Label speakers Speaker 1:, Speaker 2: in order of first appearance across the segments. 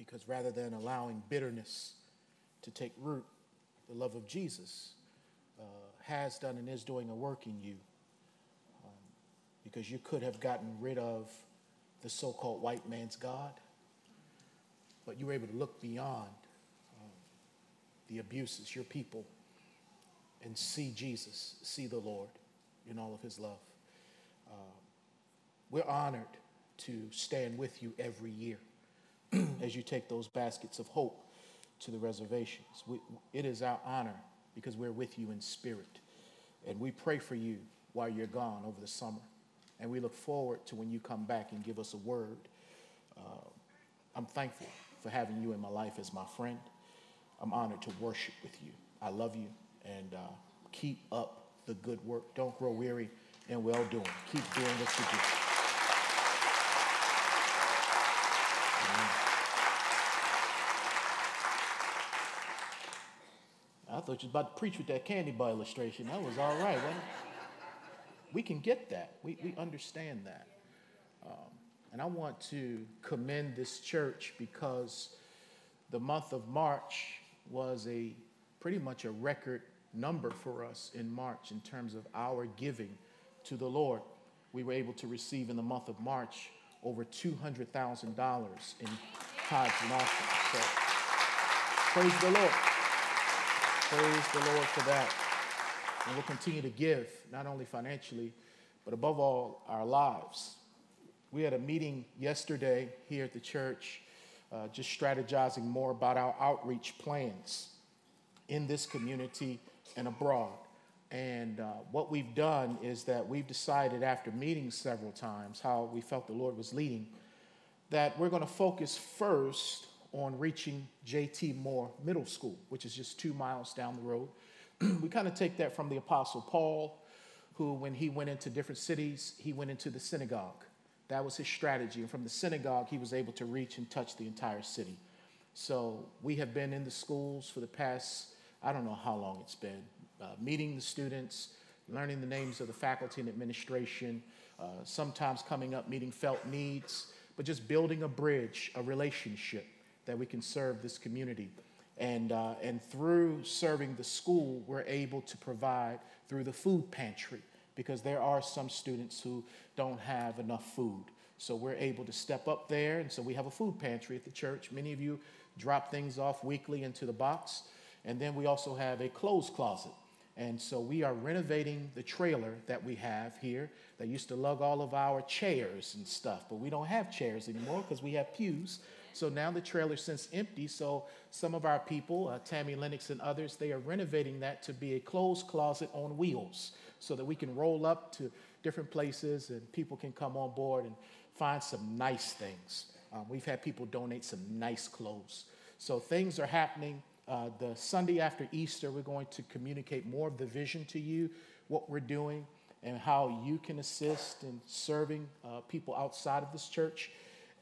Speaker 1: Because rather than allowing bitterness to take root, the love of Jesus uh, has done and is doing a work in you. Um, because you could have gotten rid of the so called white man's God, but you were able to look beyond um, the abuses, your people, and see Jesus, see the Lord in all of his love. Uh, we're honored to stand with you every year as you take those baskets of hope to the reservations. We, it is our honor because we're with you in spirit. And we pray for you while you're gone over the summer. And we look forward to when you come back and give us a word. Uh, I'm thankful for having you in my life as my friend. I'm honored to worship with you. I love you. And uh, keep up the good work. Don't grow weary in well doing. Keep doing what you do. I thought you was about to preach with that candy bar illustration. That was all right. We can get that. We, we understand that. Um, and I want to commend this church because the month of March was a pretty much a record number for us in March in terms of our giving to the Lord. We were able to receive in the month of March over $200,000 in tithes and offerings. So praise the Lord. Praise the Lord for that. And we'll continue to give, not only financially, but above all, our lives. We had a meeting yesterday here at the church, uh, just strategizing more about our outreach plans in this community and abroad. And uh, what we've done is that we've decided, after meeting several times, how we felt the Lord was leading, that we're going to focus first on reaching JT Moore Middle School, which is just two miles down the road. we kind of take that from the Apostle Paul, who, when he went into different cities, he went into the synagogue. That was his strategy. And from the synagogue, he was able to reach and touch the entire city. So we have been in the schools for the past, I don't know how long it's been, uh, meeting the students, learning the names of the faculty and administration, uh, sometimes coming up, meeting felt needs, but just building a bridge, a relationship that we can serve this community. And, uh, and through serving the school, we're able to provide through the food pantry because there are some students who don't have enough food. So we're able to step up there. And so we have a food pantry at the church. Many of you drop things off weekly into the box. And then we also have a clothes closet. And so we are renovating the trailer that we have here that used to lug all of our chairs and stuff. But we don't have chairs anymore because we have pews. So now the trailer's since empty. So some of our people, uh, Tammy Lennox and others, they are renovating that to be a clothes closet on wheels so that we can roll up to different places and people can come on board and find some nice things. Um, we've had people donate some nice clothes. So things are happening. Uh, the Sunday after Easter, we're going to communicate more of the vision to you, what we're doing, and how you can assist in serving uh, people outside of this church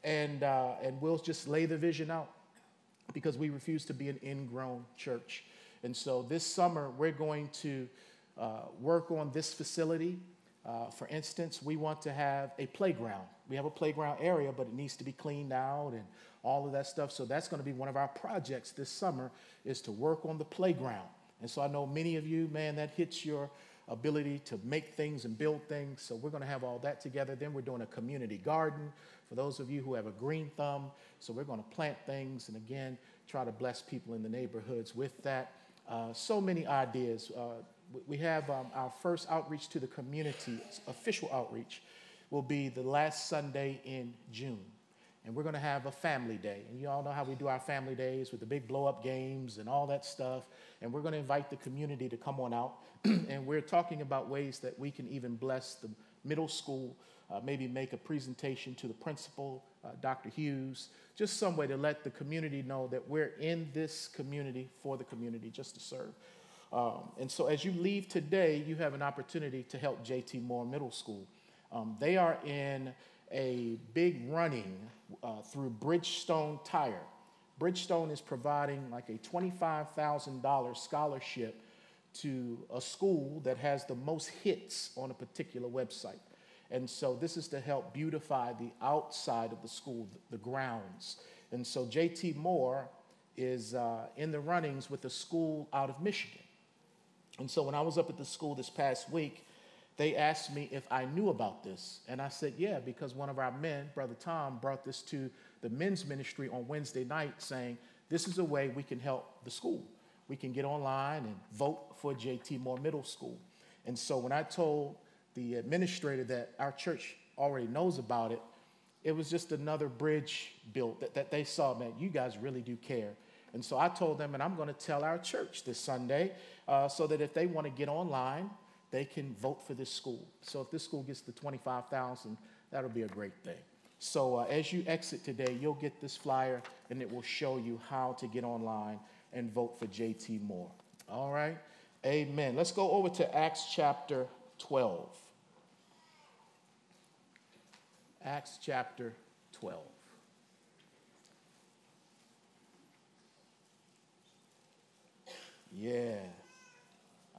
Speaker 1: and, uh, and we'll just lay the vision out because we refuse to be an ingrown church. And so this summer, we're going to uh, work on this facility. Uh, for instance, we want to have a playground. We have a playground area, but it needs to be cleaned out and all of that stuff. So that's going to be one of our projects this summer is to work on the playground. And so I know many of you, man, that hits your ability to make things and build things. So we're going to have all that together. Then we're doing a community garden for those of you who have a green thumb. So we're going to plant things and again, try to bless people in the neighborhoods with that. Uh, so many ideas. Uh, we have um, our first outreach to the community, official outreach, will be the last Sunday in June. And we're going to have a family day. And you all know how we do our family days with the big blow up games and all that stuff. And we're going to invite the community to come on out. and we're talking about ways that we can even bless the middle school uh, maybe make a presentation to the principal, uh, Dr. Hughes, just some way to let the community know that we're in this community for the community just to serve. Um, and so as you leave today, you have an opportunity to help JT Moore Middle School. Um, they are in a big running uh, through Bridgestone Tire. Bridgestone is providing like a $25,000 scholarship to a school that has the most hits on a particular website. And so this is to help beautify the outside of the school, the grounds. And so JT Moore is uh, in the runnings with a school out of Michigan. And so when I was up at the school this past week, they asked me if I knew about this. And I said, yeah, because one of our men, Brother Tom, brought this to the men's ministry on Wednesday night saying, this is a way we can help the school. We can get online and vote for JT Moore Middle School. And so when I told the administrator that our church already knows about it, it was just another bridge built that, that they saw, man, you guys really do care. And so I told them, and I'm going to tell our church this Sunday uh, so that if they want to get online, they can vote for this school. So if this school gets the 25,000, that'll be a great thing. So uh, as you exit today, you'll get this flyer and it will show you how to get online and vote for JT Moore. All right? Amen. Let's go over to Acts chapter 12. Acts chapter 12. Yeah.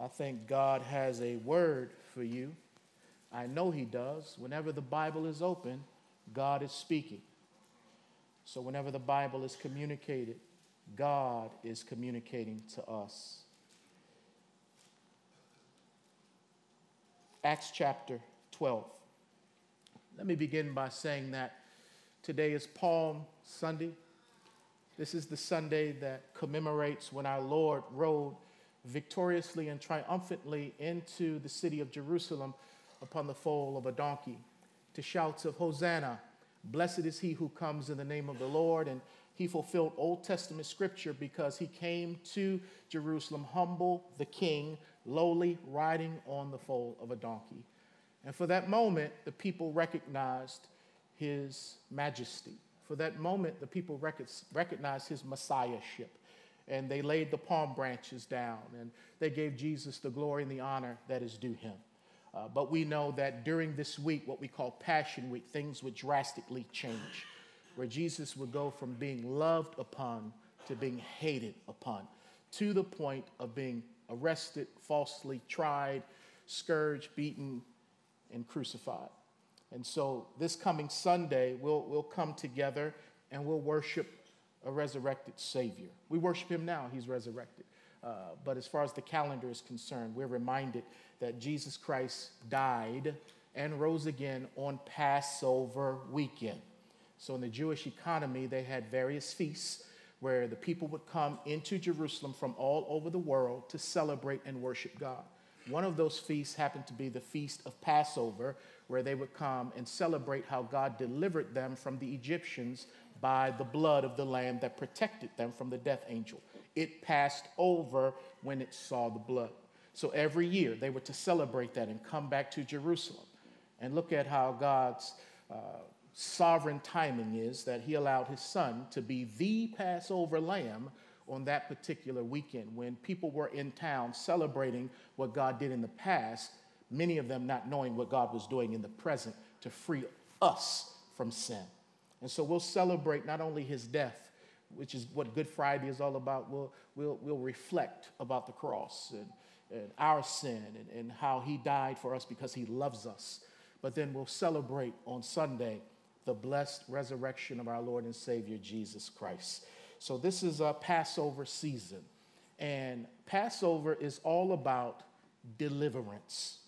Speaker 1: I think God has a word for you. I know He does. Whenever the Bible is open, God is speaking. So, whenever the Bible is communicated, God is communicating to us. Acts chapter 12. Let me begin by saying that today is Palm Sunday. This is the Sunday that commemorates when our Lord rode victoriously and triumphantly into the city of Jerusalem upon the foal of a donkey to shouts of Hosanna. Blessed is he who comes in the name of the Lord. And he fulfilled Old Testament scripture because he came to Jerusalem humble, the king, lowly, riding on the foal of a donkey. And for that moment, the people recognized his majesty. For that moment, the people recognized his messiahship. And they laid the palm branches down and they gave Jesus the glory and the honor that is due him. Uh, but we know that during this week, what we call Passion Week, things would drastically change, where Jesus would go from being loved upon to being hated upon, to the point of being arrested, falsely tried, scourged, beaten, and crucified. And so this coming Sunday, we'll, we'll come together and we'll worship a resurrected Savior. We worship Him now, He's resurrected. Uh, but as far as the calendar is concerned, we're reminded that Jesus Christ died and rose again on Passover weekend. So, in the Jewish economy, they had various feasts where the people would come into Jerusalem from all over the world to celebrate and worship God. One of those feasts happened to be the Feast of Passover, where they would come and celebrate how God delivered them from the Egyptians by the blood of the Lamb that protected them from the death angel. It passed over when it saw the blood. So every year they were to celebrate that and come back to Jerusalem. And look at how God's uh, sovereign timing is that He allowed His Son to be the Passover lamb on that particular weekend when people were in town celebrating what God did in the past, many of them not knowing what God was doing in the present to free us from sin. And so we'll celebrate not only His death, which is what Good Friday is all about. We'll, we'll, we'll reflect about the cross and, and our sin and, and how he died for us because he loves us. But then we'll celebrate on Sunday the blessed resurrection of our Lord and Savior Jesus Christ. So this is a Passover season. And Passover is all about deliverance.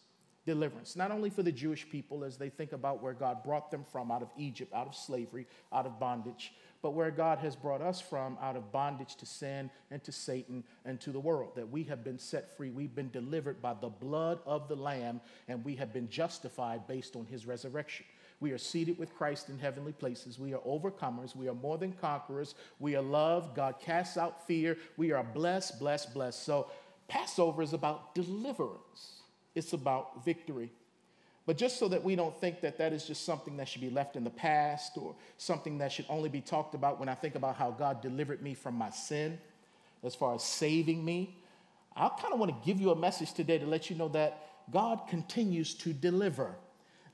Speaker 1: Deliverance, not only for the Jewish people as they think about where God brought them from out of Egypt, out of slavery, out of bondage, but where God has brought us from out of bondage to sin and to Satan and to the world. That we have been set free. We've been delivered by the blood of the Lamb, and we have been justified based on his resurrection. We are seated with Christ in heavenly places. We are overcomers. We are more than conquerors. We are loved. God casts out fear. We are blessed, blessed, blessed. So, Passover is about deliverance, it's about victory. But just so that we don't think that that is just something that should be left in the past or something that should only be talked about when I think about how God delivered me from my sin, as far as saving me, I kind of want to give you a message today to let you know that God continues to deliver,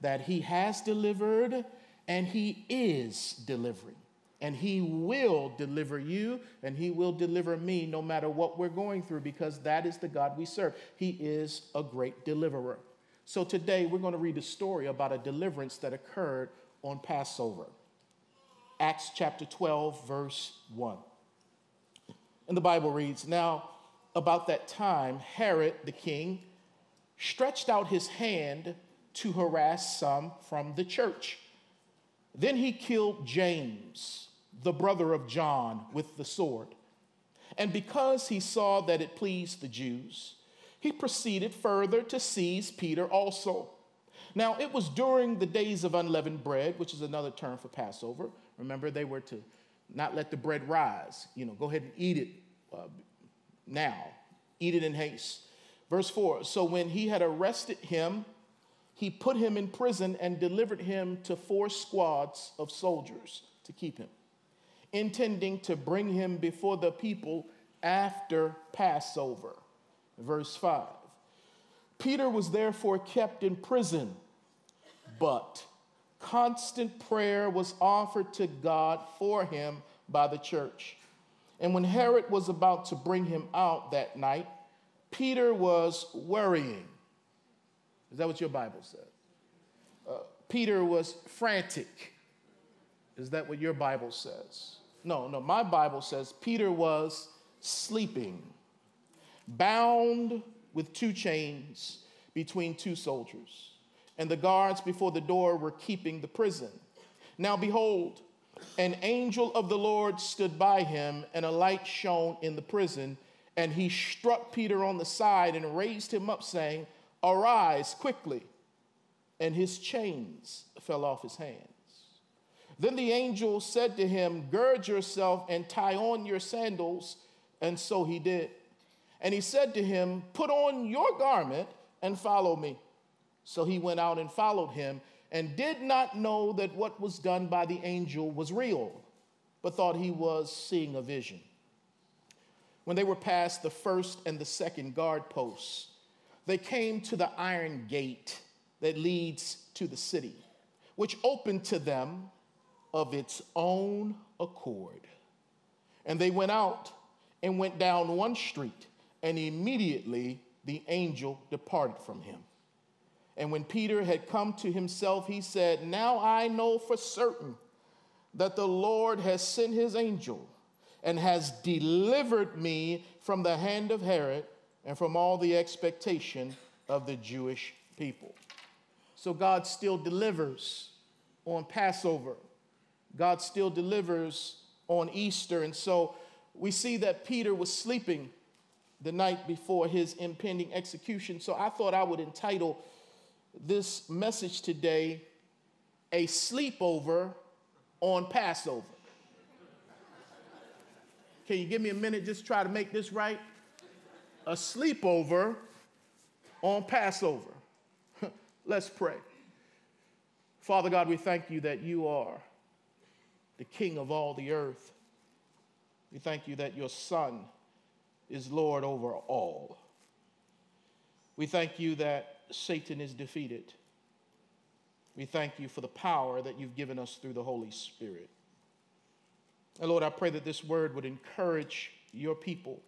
Speaker 1: that He has delivered and He is delivering. And He will deliver you and He will deliver me no matter what we're going through because that is the God we serve. He is a great deliverer. So today we're going to read a story about a deliverance that occurred on Passover. Acts chapter 12, verse 1. And the Bible reads Now, about that time, Herod the king stretched out his hand to harass some from the church. Then he killed James, the brother of John, with the sword. And because he saw that it pleased the Jews, he proceeded further to seize Peter also. Now, it was during the days of unleavened bread, which is another term for Passover. Remember, they were to not let the bread rise. You know, go ahead and eat it uh, now, eat it in haste. Verse 4 So when he had arrested him, he put him in prison and delivered him to four squads of soldiers to keep him, intending to bring him before the people after Passover. Verse 5 Peter was therefore kept in prison, but constant prayer was offered to God for him by the church. And when Herod was about to bring him out that night, Peter was worrying. Is that what your Bible said? Uh, Peter was frantic. Is that what your Bible says? No, no, my Bible says Peter was sleeping, bound with two chains between two soldiers, and the guards before the door were keeping the prison. Now, behold, an angel of the Lord stood by him, and a light shone in the prison. And he struck Peter on the side and raised him up, saying, Arise quickly. And his chains fell off his hands. Then the angel said to him, Gird yourself and tie on your sandals. And so he did. And he said to him, Put on your garment and follow me. So he went out and followed him and did not know that what was done by the angel was real, but thought he was seeing a vision. When they were past the first and the second guard posts, they came to the iron gate that leads to the city, which opened to them of its own accord. And they went out and went down one street, and immediately the angel departed from him. And when Peter had come to himself, he said, Now I know for certain that the Lord has sent his angel and has delivered me from the hand of Herod and from all the expectation of the Jewish people. So God still delivers on Passover. God still delivers on Easter. And so we see that Peter was sleeping the night before his impending execution. So I thought I would entitle this message today a sleepover on Passover. Can you give me a minute just try to make this right? A sleepover on Passover. Let's pray. Father God, we thank you that you are the King of all the earth. We thank you that your Son is Lord over all. We thank you that Satan is defeated. We thank you for the power that you've given us through the Holy Spirit. And Lord, I pray that this word would encourage your people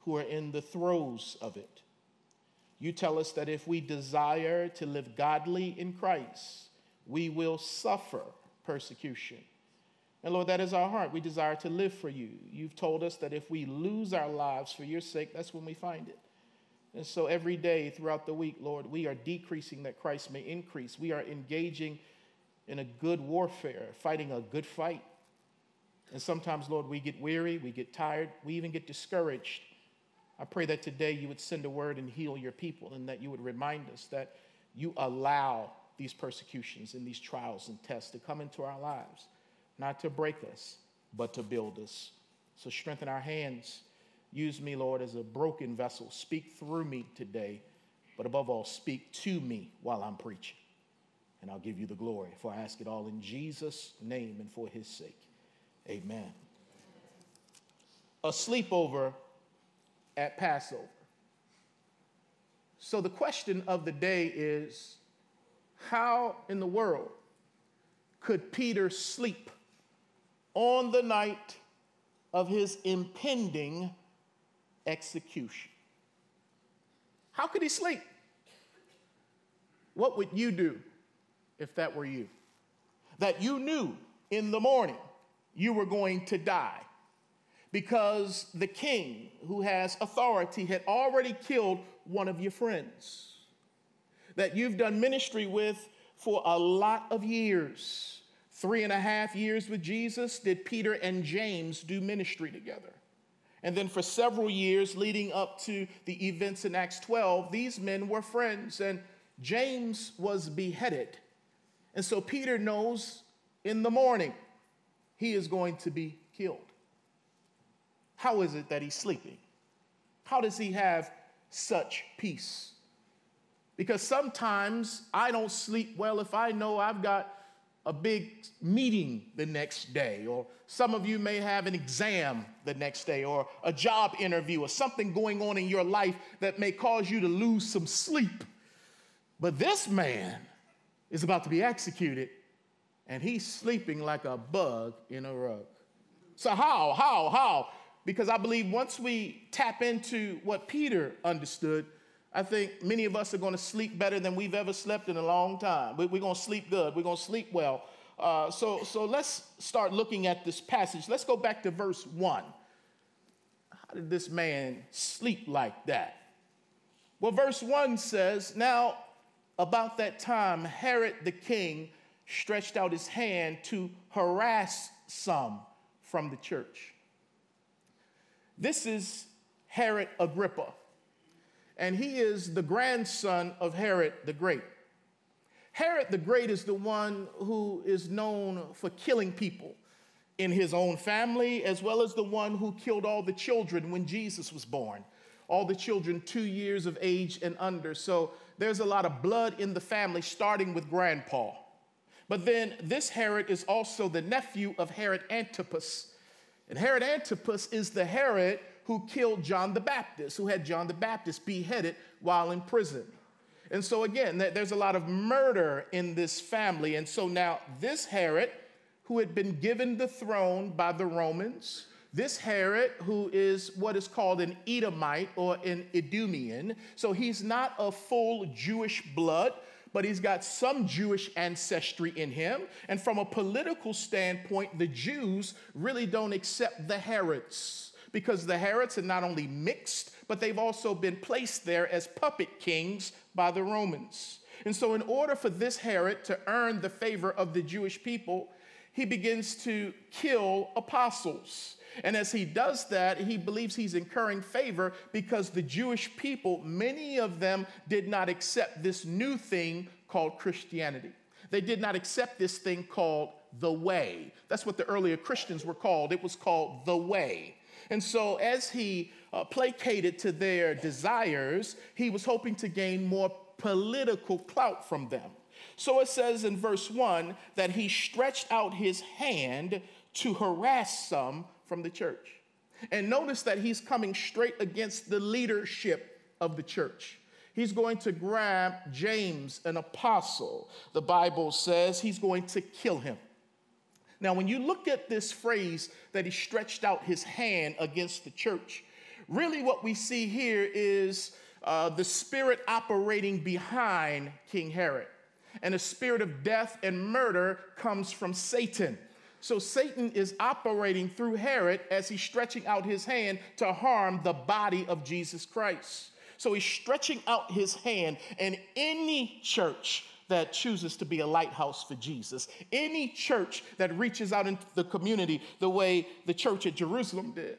Speaker 1: who are in the throes of it. You tell us that if we desire to live godly in Christ, we will suffer persecution. And Lord, that is our heart. We desire to live for you. You've told us that if we lose our lives for your sake, that's when we find it. And so every day throughout the week, Lord, we are decreasing that Christ may increase. We are engaging in a good warfare, fighting a good fight. And sometimes, Lord, we get weary, we get tired, we even get discouraged. I pray that today you would send a word and heal your people, and that you would remind us that you allow these persecutions and these trials and tests to come into our lives, not to break us, but to build us. So strengthen our hands Use me, Lord, as a broken vessel. Speak through me today, but above all, speak to me while I'm preaching. And I'll give you the glory, for I ask it all in Jesus' name and for his sake. Amen. A sleepover at Passover. So the question of the day is how in the world could Peter sleep on the night of his impending execution. How could he sleep? What would you do if that were you? That you knew in the morning you were going to die because the king who has authority had already killed one of your friends that you've done ministry with for a lot of years. Three and a half years with Jesus did Peter and James do ministry together. And then for several years leading up to the events in Acts 12, these men were friends, and James was beheaded. And so Peter knows in the morning he is going to be killed. How is it that he's sleeping? How does he have such peace? Because sometimes I don't sleep well if I know I've got a big meeting the next day, or some of you may have an exam the next day, or a job interview, or something going on in your life that may cause you to lose some sleep. But this man is about to be executed, and he's sleeping like a bug in a rug. So, how, how, how? Because I believe once we tap into what Peter understood, I think many of us are going to sleep better than we've ever slept in a long time. We're going to sleep good. We're going to sleep well. Uh, so, so let's start looking at this passage. Let's go back to verse 1. How did this man sleep like that? Well, verse 1 says, Now about that time, Herod the king stretched out his hand to harass some from the church. This is Herod Agrippa and he is the grandson of Herod the Great. Herod the Great is the one who is known for killing people in his own family, as well as the one who killed all the children when Jesus was born, all the children two years of age and under. So there's a lot of blood in the family, starting with grandpa. But then this Herod is also the nephew of Herod Antipas. And Herod Antipas is the Herod who killed John the Baptist, who had John the Baptist beheaded while in prison. And so, again, there's a lot of murder in this family. And so now, this Herod, who had been given the throne by the Romans, this Herod, who is what is called an Edomite or an Idumean, so he's not of full Jewish blood, but he's got some Jewish ancestry in him. And from a political standpoint, the Jews really don't accept the Herods because the Herods are not only mixed, but they've also been placed there as puppet kings by the Romans. And so, in order for this Herod to earn the favor of the Jewish people, he begins to kill apostles. And as he does that, he believes he's incurring favor because the Jewish people, many of them did not accept this new thing called Christianity. They did not accept this thing called the way. That's what the earlier Christians were called. It was called the way. And so, as he uh, placated to their desires, he was hoping to gain more political clout from them. So it says in verse 1 that he stretched out his hand to harass some from the church. And notice that he's coming straight against the leadership of the church. He's going to grab James, an apostle. The Bible says he's going to kill him. Now, when you look at this phrase that he stretched out his hand against the church, really what we see here is uh, the spirit operating behind King Herod. And the spirit of death and murder comes from Satan. So Satan is operating through Herod as he's stretching out his hand to harm the body of Jesus Christ. So he's stretching out his hand, and any church that chooses to be a lighthouse for Jesus. Any church that reaches out into the community the way the church at Jerusalem did.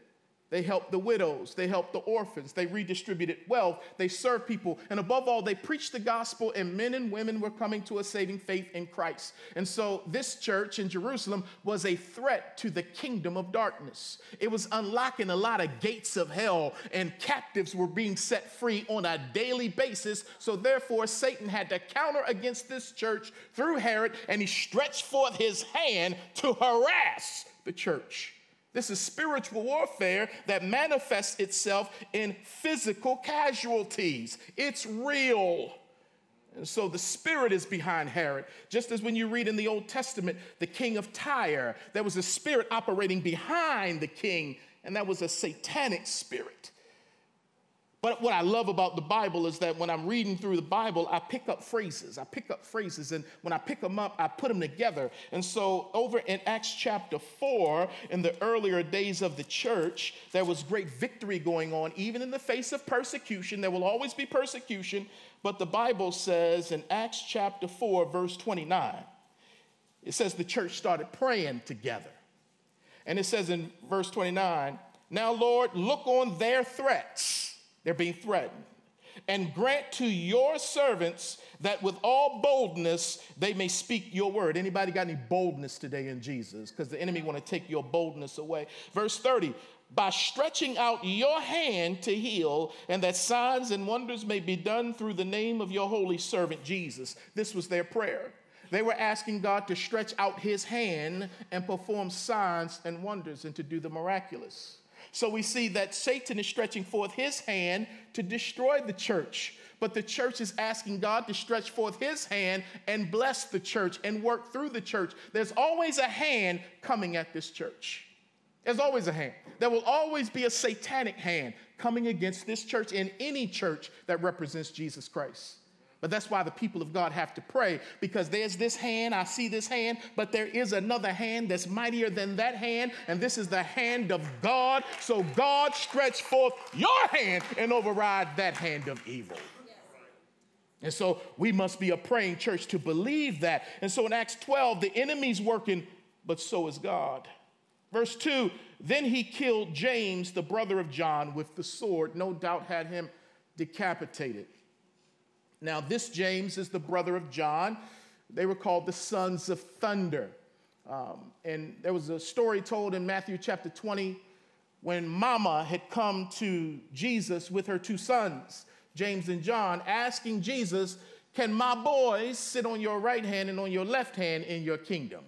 Speaker 1: They helped the widows, they helped the orphans, they redistributed wealth, they served people, and above all, they preached the gospel, and men and women were coming to a saving faith in Christ. And so, this church in Jerusalem was a threat to the kingdom of darkness. It was unlocking a lot of gates of hell, and captives were being set free on a daily basis. So, therefore, Satan had to counter against this church through Herod, and he stretched forth his hand to harass the church. This is spiritual warfare that manifests itself in physical casualties. It's real. And so the spirit is behind Herod. Just as when you read in the Old Testament, the king of Tyre, there was a spirit operating behind the king, and that was a satanic spirit. But what I love about the Bible is that when I'm reading through the Bible, I pick up phrases. I pick up phrases, and when I pick them up, I put them together. And so, over in Acts chapter 4, in the earlier days of the church, there was great victory going on, even in the face of persecution. There will always be persecution, but the Bible says in Acts chapter 4, verse 29, it says the church started praying together. And it says in verse 29, Now, Lord, look on their threats they're being threatened. And grant to your servants that with all boldness they may speak your word. Anybody got any boldness today in Jesus? Because the enemy want to take your boldness away. Verse 30, by stretching out your hand to heal, and that signs and wonders may be done through the name of your holy servant Jesus. This was their prayer. They were asking God to stretch out his hand and perform signs and wonders and to do the miraculous. So we see that Satan is stretching forth his hand to destroy the church. But the church is asking God to stretch forth his hand and bless the church and work through the church. There's always a hand coming at this church. There's always a hand. There will always be a satanic hand coming against this church in any church that represents Jesus Christ. But that's why the people of God have to pray because there's this hand, I see this hand, but there is another hand that's mightier than that hand, and this is the hand of God. So God stretch forth your hand and override that hand of evil. And so we must be a praying church to believe that. And so in Acts 12, the enemy's working, but so is God. Verse 2 Then he killed James, the brother of John, with the sword, no doubt had him decapitated. Now, this James is the brother of John. They were called the sons of thunder. Um, and there was a story told in Matthew chapter 20 when Mama had come to Jesus with her two sons, James and John, asking Jesus, Can my boys sit on your right hand and on your left hand in your kingdom?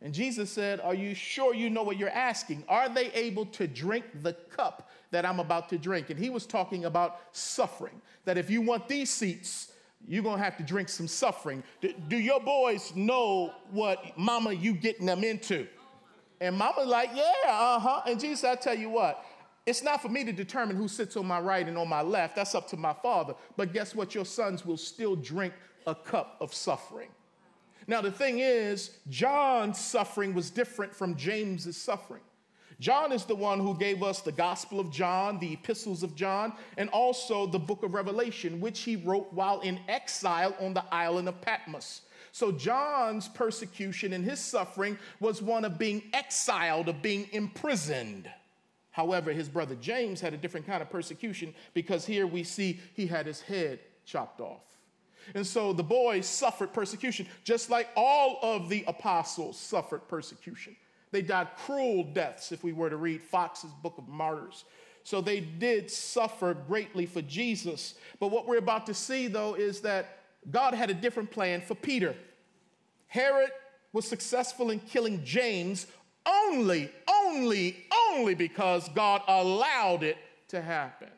Speaker 1: And Jesus said, Are you sure you know what you're asking? Are they able to drink the cup that I'm about to drink? And he was talking about suffering, that if you want these seats, you're gonna have to drink some suffering. Do, do your boys know what mama you getting them into? And mama like, yeah, uh-huh. And Jesus, I tell you what, it's not for me to determine who sits on my right and on my left. That's up to my father. But guess what? Your sons will still drink a cup of suffering. Now, the thing is, John's suffering was different from James's suffering. John is the one who gave us the Gospel of John, the epistles of John, and also the book of Revelation, which he wrote while in exile on the island of Patmos. So, John's persecution and his suffering was one of being exiled, of being imprisoned. However, his brother James had a different kind of persecution because here we see he had his head chopped off. And so the boys suffered persecution, just like all of the apostles suffered persecution. They died cruel deaths, if we were to read Foxe's Book of Martyrs. So they did suffer greatly for Jesus. But what we're about to see, though, is that God had a different plan for Peter. Herod was successful in killing James only, only, only because God allowed it to happen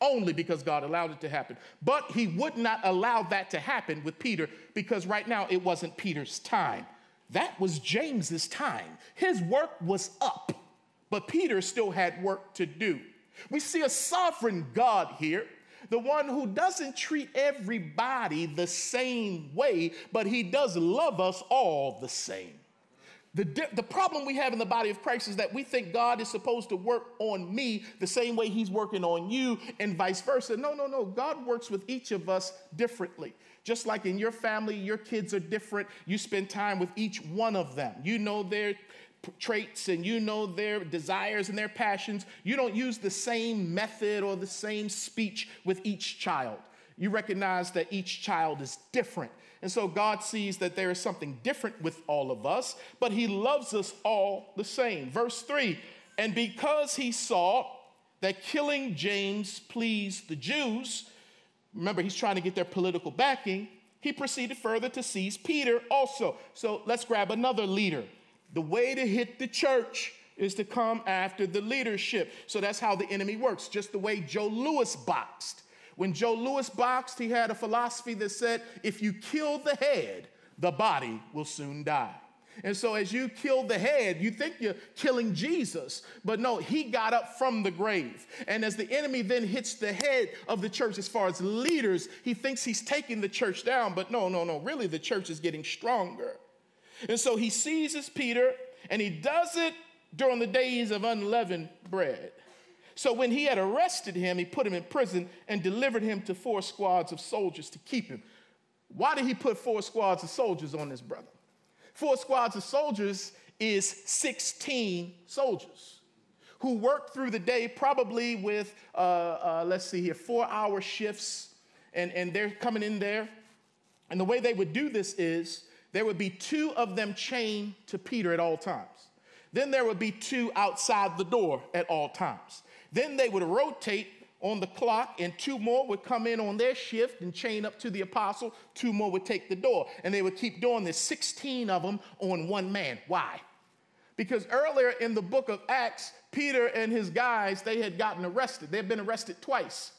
Speaker 1: only because God allowed it to happen. But he would not allow that to happen with Peter because right now it wasn't Peter's time. That was James's time. His work was up, but Peter still had work to do. We see a sovereign God here, the one who doesn't treat everybody the same way, but he does love us all the same. The, the problem we have in the body of Christ is that we think God is supposed to work on me the same way he's working on you and vice versa. No, no, no. God works with each of us differently. Just like in your family, your kids are different. You spend time with each one of them. You know their traits and you know their desires and their passions. You don't use the same method or the same speech with each child. You recognize that each child is different. And so God sees that there is something different with all of us, but He loves us all the same. Verse 3 And because He saw that killing James pleased the Jews, remember, He's trying to get their political backing, He proceeded further to seize Peter also. So let's grab another leader. The way to hit the church is to come after the leadership. So that's how the enemy works, just the way Joe Louis boxed. When Joe Louis boxed, he had a philosophy that said if you kill the head, the body will soon die. And so, as you kill the head, you think you're killing Jesus. But no, he got up from the grave. And as the enemy then hits the head of the church, as far as leaders, he thinks he's taking the church down. But no, no, no. Really, the church is getting stronger. And so, he seizes Peter, and he does it during the days of unleavened bread. So, when he had arrested him, he put him in prison and delivered him to four squads of soldiers to keep him. Why did he put four squads of soldiers on this brother? Four squads of soldiers is 16 soldiers who work through the day, probably with, uh, uh, let's see here, four hour shifts, and, and they're coming in there. And the way they would do this is there would be two of them chained to Peter at all times. Then there would be two outside the door at all times. Then they would rotate on the clock, and two more would come in on their shift and chain up to the apostle. Two more would take the door. And they would keep doing this 16 of them on one man. Why? Because earlier in the book of Acts, Peter and his guys, they had gotten arrested. They had been arrested twice.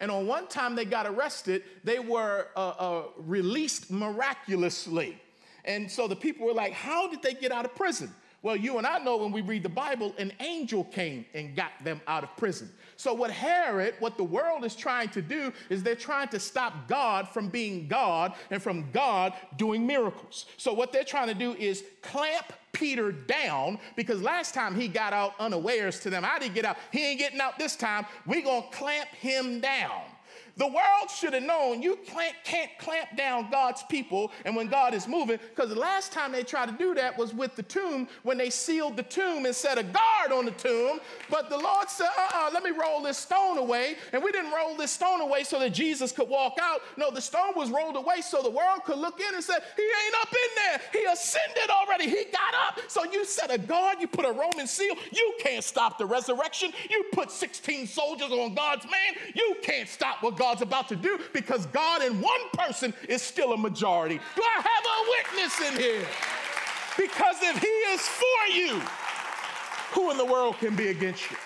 Speaker 1: And on one time they got arrested, they were uh, uh, released miraculously. And so the people were like, How did they get out of prison? Well, you and I know when we read the Bible, an angel came and got them out of prison. So, what Herod, what the world is trying to do, is they're trying to stop God from being God and from God doing miracles. So, what they're trying to do is clamp Peter down because last time he got out unawares to them. I didn't get out. He ain't getting out this time. We're going to clamp him down. The world should have known you can't clamp down God's people and when God is moving, because the last time they tried to do that was with the tomb when they sealed the tomb and set a guard on the tomb. But the Lord said, uh uh-uh, uh let me roll this stone away. And we didn't roll this stone away so that Jesus could walk out. No, the stone was rolled away so the world could look in and say, He ain't up in there. He ascended already. He got up. So you set a guard, you put a Roman seal. You can't stop the resurrection. You put 16 soldiers on God's man. You can't stop what God's about to do because God in one person is still a majority. Do I have a witness in here? Because if He is for you, who in the world can be against you?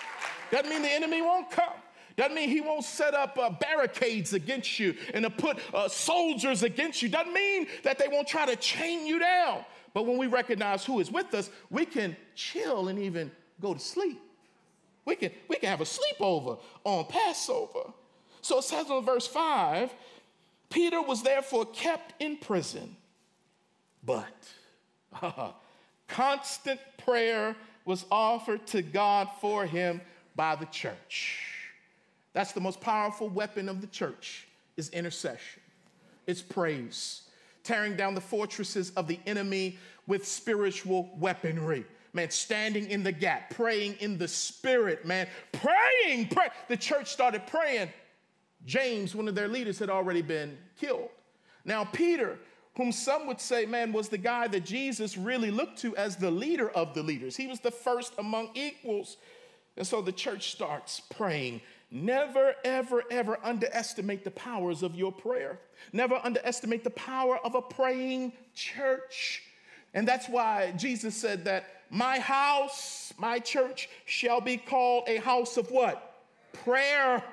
Speaker 1: Doesn't mean the enemy won't come. Doesn't mean he won't set up uh, barricades against you and to put uh, soldiers against you. Doesn't mean that they won't try to chain you down. But when we recognize who is with us, we can chill and even go to sleep. We can, we can have a sleepover on Passover. So it says in verse 5 Peter was therefore kept in prison, but constant prayer was offered to God for him by the church. That's the most powerful weapon of the church is intercession. It's praise. Tearing down the fortresses of the enemy with spiritual weaponry. Man, standing in the gap, praying in the spirit, man. Praying, pray. The church started praying James, one of their leaders, had already been killed. Now, Peter, whom some would say, man, was the guy that Jesus really looked to as the leader of the leaders. He was the first among equals. And so the church starts praying. Never, ever, ever underestimate the powers of your prayer. Never underestimate the power of a praying church. And that's why Jesus said that my house, my church, shall be called a house of what? Prayer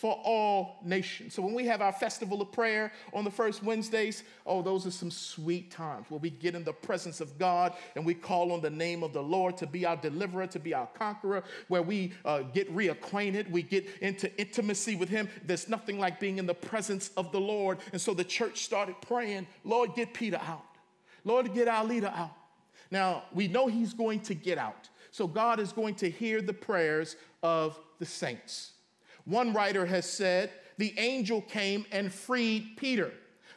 Speaker 1: for all nations. So when we have our festival of prayer on the first Wednesdays, oh, those are some sweet times where we get in the presence of God and we call on the name of the Lord to be our deliverer, to be our conqueror, where we uh, get reacquainted, we get into intimacy with Him. There's nothing like being in the presence of the Lord. And so the church started praying, Lord, get Peter out. Lord, get our leader out. Now, we know he's going to get out. So God is going to hear the prayers of the saints. One writer has said, the angel came and freed Peter.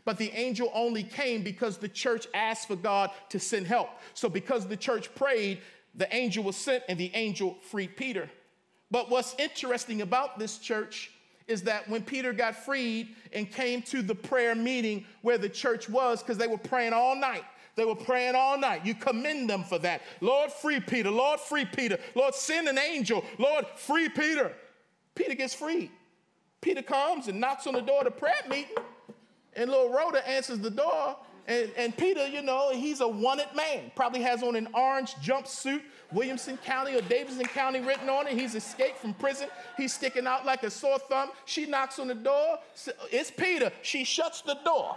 Speaker 1: But the angel only came because the church asked for God to send help. So, because the church prayed, the angel was sent and the angel freed Peter. But what's interesting about this church is that when Peter got freed and came to the prayer meeting where the church was, because they were praying all night, they were praying all night. You commend them for that. Lord, free Peter. Lord, free Peter. Lord, send an angel. Lord, free Peter. Peter gets freed. Peter comes and knocks on the door of the prayer meeting, and little Rhoda answers the door. And, and Peter, you know, he's a wanted man. Probably has on an orange jumpsuit, Williamson County or Davidson County written on it. He's escaped from prison. He's sticking out like a sore thumb. She knocks on the door. It's Peter. She shuts the door.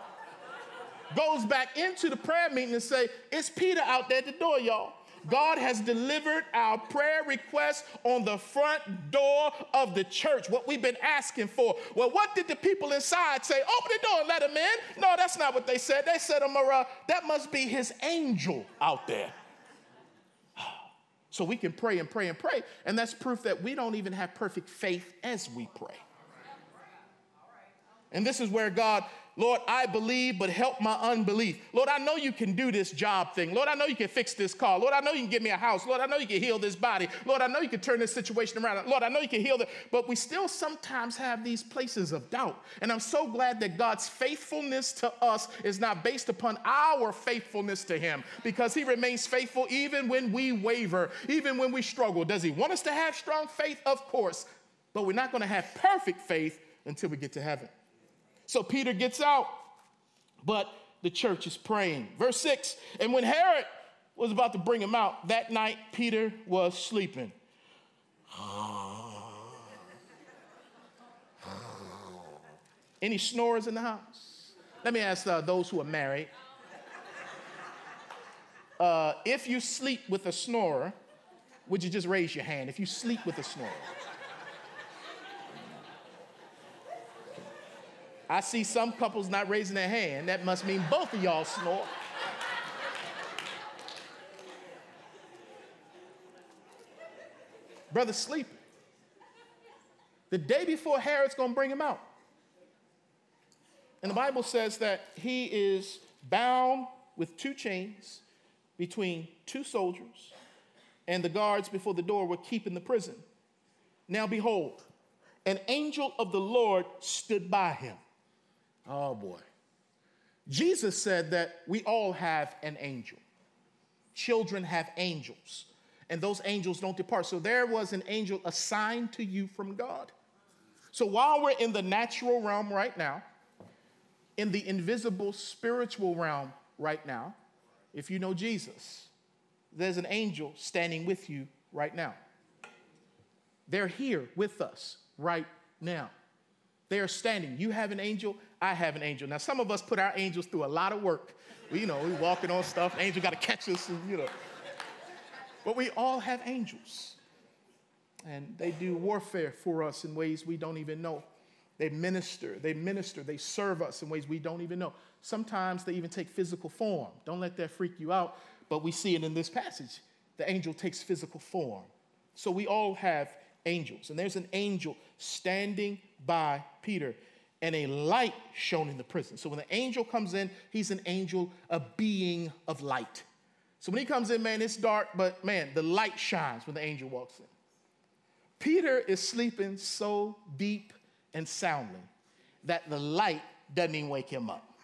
Speaker 1: goes back into the prayer meeting and say, it's Peter out there at the door, y'all. God has delivered our prayer request on the front door of the church, what we've been asking for. Well, what did the people inside say? Open the door and let him in. No, that's not what they said. They said, Amara, that must be his angel out there. So we can pray and pray and pray. And that's proof that we don't even have perfect faith as we pray. And this is where God Lord, I believe, but help my unbelief. Lord, I know you can do this job thing. Lord, I know you can fix this car. Lord, I know you can give me a house. Lord, I know you can heal this body. Lord, I know you can turn this situation around. Lord, I know you can heal that. But we still sometimes have these places of doubt. And I'm so glad that God's faithfulness to us is not based upon our faithfulness to Him because He remains faithful even when we waver, even when we struggle. Does He want us to have strong faith? Of course. But we're not going to have perfect faith until we get to heaven. So Peter gets out, but the church is praying. Verse 6 And when Herod was about to bring him out, that night Peter was sleeping. Any snorers in the house? Let me ask uh, those who are married. Uh, if you sleep with a snorer, would you just raise your hand if you sleep with a snorer? I see some couples not raising their hand. That must mean both of y'all snore. Brother sleeping. The day before Herod's going to bring him out. And the Bible says that he is bound with two chains between two soldiers, and the guards before the door were keeping the prison. Now, behold, an angel of the Lord stood by him Oh boy. Jesus said that we all have an angel. Children have angels, and those angels don't depart. So there was an angel assigned to you from God. So while we're in the natural realm right now, in the invisible spiritual realm right now, if you know Jesus, there's an angel standing with you right now. They're here with us right now. They are standing. You have an angel, I have an angel. Now, some of us put our angels through a lot of work. We, you know, we walking on stuff, angel got to catch us, and, you know. But we all have angels. And they do warfare for us in ways we don't even know. They minister, they minister, they serve us in ways we don't even know. Sometimes they even take physical form. Don't let that freak you out, but we see it in this passage. The angel takes physical form. So we all have angels. And there's an angel standing by Peter and a light shone in the prison. So when the angel comes in, he's an angel, a being of light. So when he comes in, man, it's dark, but man, the light shines when the angel walks in. Peter is sleeping so deep and soundly that the light doesn't even wake him up.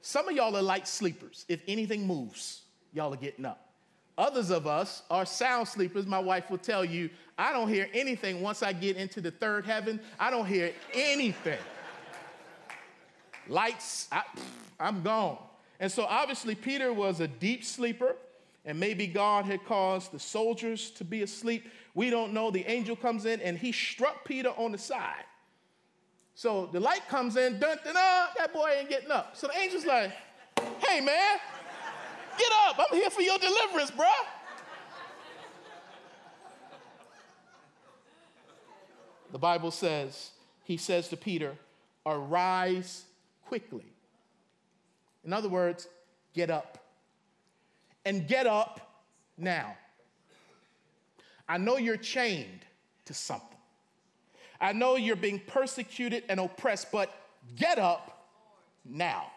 Speaker 1: Some of y'all are light sleepers. If anything moves, y'all are getting up. Others of us are sound sleepers. My wife will tell you, I don't hear anything once I get into the third heaven. I don't hear anything. Lights, I, I'm gone. And so obviously, Peter was a deep sleeper, and maybe God had caused the soldiers to be asleep. We don't know. The angel comes in and he struck Peter on the side. So the light comes in, dun dun dun, that boy ain't getting up. So the angel's like, hey man, get up. I'm here for your deliverance, bro. The Bible says, he says to Peter, arise quickly. In other words, get up. And get up now. I know you're chained to something. I know you're being persecuted and oppressed, but get up now.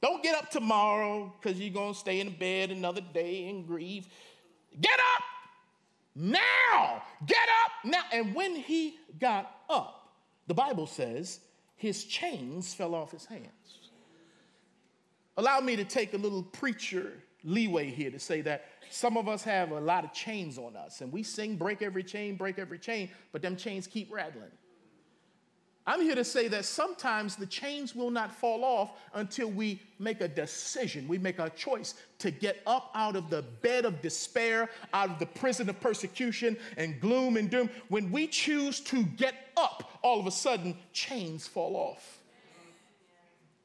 Speaker 1: Don't get up tomorrow because you're going to stay in bed another day and grieve. Get up now. Get up now. And when he got up, the Bible says his chains fell off his hands. Allow me to take a little preacher leeway here to say that some of us have a lot of chains on us, and we sing break every chain, break every chain, but them chains keep rattling. I'm here to say that sometimes the chains will not fall off until we make a decision. We make a choice to get up out of the bed of despair, out of the prison of persecution and gloom and doom. When we choose to get up, all of a sudden chains fall off.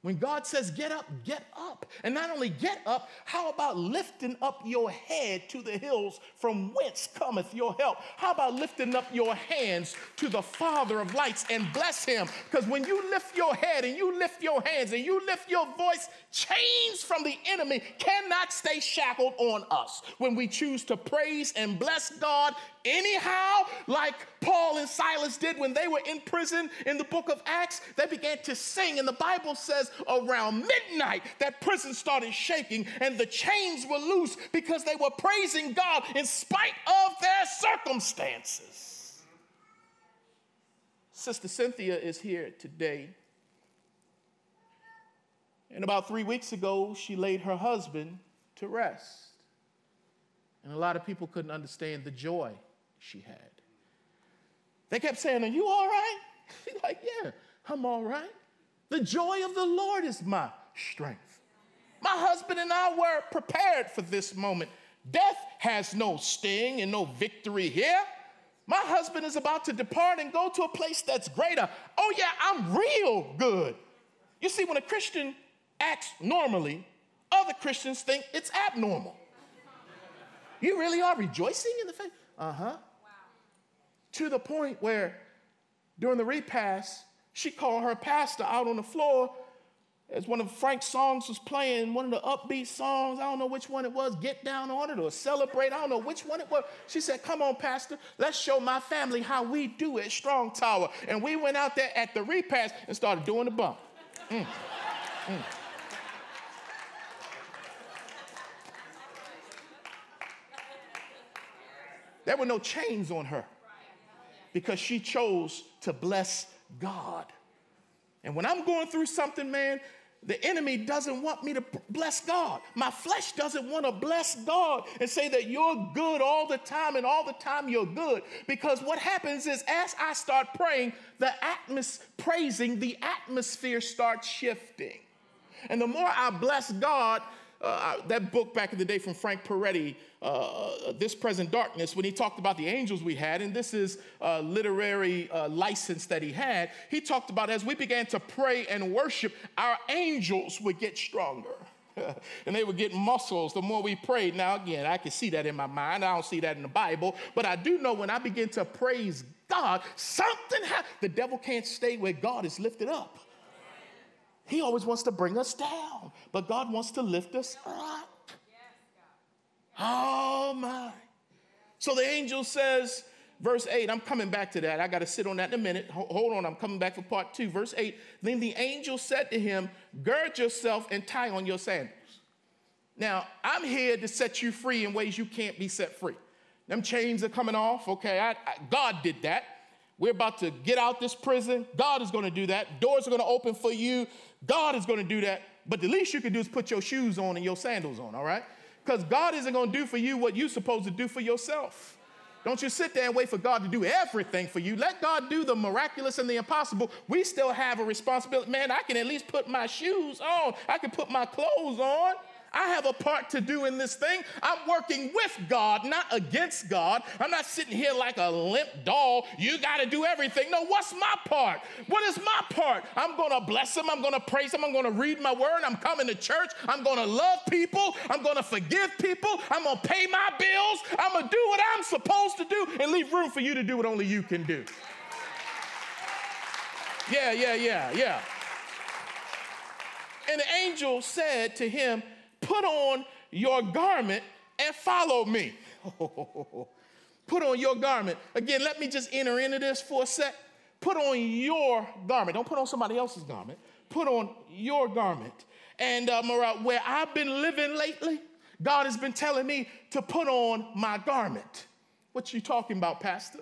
Speaker 1: When God says get up, get up. And not only get up, how about lifting up your head to the hills from whence cometh your help? How about lifting up your hands to the Father of lights and bless him? Because when you lift your head and you lift your hands and you lift your voice, chains from the enemy cannot stay shackled on us. When we choose to praise and bless God anyhow, like Paul and Silas did when they were in prison in the book of Acts, they began to sing. And the Bible says around midnight that prison started shaking and the chains were loose because they were praising God in spite of their circumstances. Sister Cynthia is here today. And about three weeks ago, she laid her husband to rest. And a lot of people couldn't understand the joy she had. They kept saying, Are you all right? She's like, Yeah, I'm all right. The joy of the Lord is my strength. My husband and I were prepared for this moment. Death has no sting and no victory here. My husband is about to depart and go to a place that's greater. Oh, yeah, I'm real good. You see, when a Christian acts normally, other Christians think it's abnormal. You really are rejoicing in the faith? Uh huh. To the point where during the repast, she called her pastor out on the floor as one of Frank's songs was playing, one of the upbeat songs, I don't know which one it was, Get Down on It or Celebrate, I don't know which one it was. She said, Come on, Pastor, let's show my family how we do it, Strong Tower. And we went out there at the repast and started doing the bump. Mm. Mm. There were no chains on her because she chose to bless God. And when I'm going through something, man, the enemy doesn't want me to bless God. My flesh doesn't want to bless God and say that you're good all the time and all the time you're good. Because what happens is as I start praying, the atmos praising, the atmosphere starts shifting. And the more I bless God, uh, that book back in the day from Frank Peretti, uh, This Present Darkness, when he talked about the angels we had, and this is literary uh, license that he had, he talked about as we began to pray and worship, our angels would get stronger. and they would get muscles the more we prayed. Now, again, I can see that in my mind. I don't see that in the Bible, but I do know when I begin to praise God, something happens. The devil can't stay where God is lifted up. He always wants to bring us down, but God wants to lift us up. Oh my. So the angel says, verse 8, I'm coming back to that. I got to sit on that in a minute. Hold on, I'm coming back for part two. Verse 8, then the angel said to him, Gird yourself and tie on your sandals. Now, I'm here to set you free in ways you can't be set free. Them chains are coming off. Okay, I, I, God did that. We're about to get out this prison. God is going to do that. Doors are going to open for you. God is going to do that. But the least you can do is put your shoes on and your sandals on, all right? Because God isn't going to do for you what you're supposed to do for yourself. Don't you sit there and wait for God to do everything for you. Let God do the miraculous and the impossible. We still have a responsibility. Man, I can at least put my shoes on, I can put my clothes on. I have a part to do in this thing. I'm working with God, not against God. I'm not sitting here like a limp doll. You got to do everything. No, what's my part? What is my part? I'm going to bless Him. I'm going to praise Him. I'm going to read my word. I'm coming to church. I'm going to love people. I'm going to forgive people. I'm going to pay my bills. I'm going to do what I'm supposed to do and leave room for you to do what only you can do. Yeah, yeah, yeah, yeah. And the angel said to him, Put on your garment and follow me. Put on your garment. Again, let me just enter into this for a sec. Put on your garment. Don't put on somebody else's garment. Put on your garment. And uh, where I've been living lately, God has been telling me to put on my garment. What you talking about, Pastor?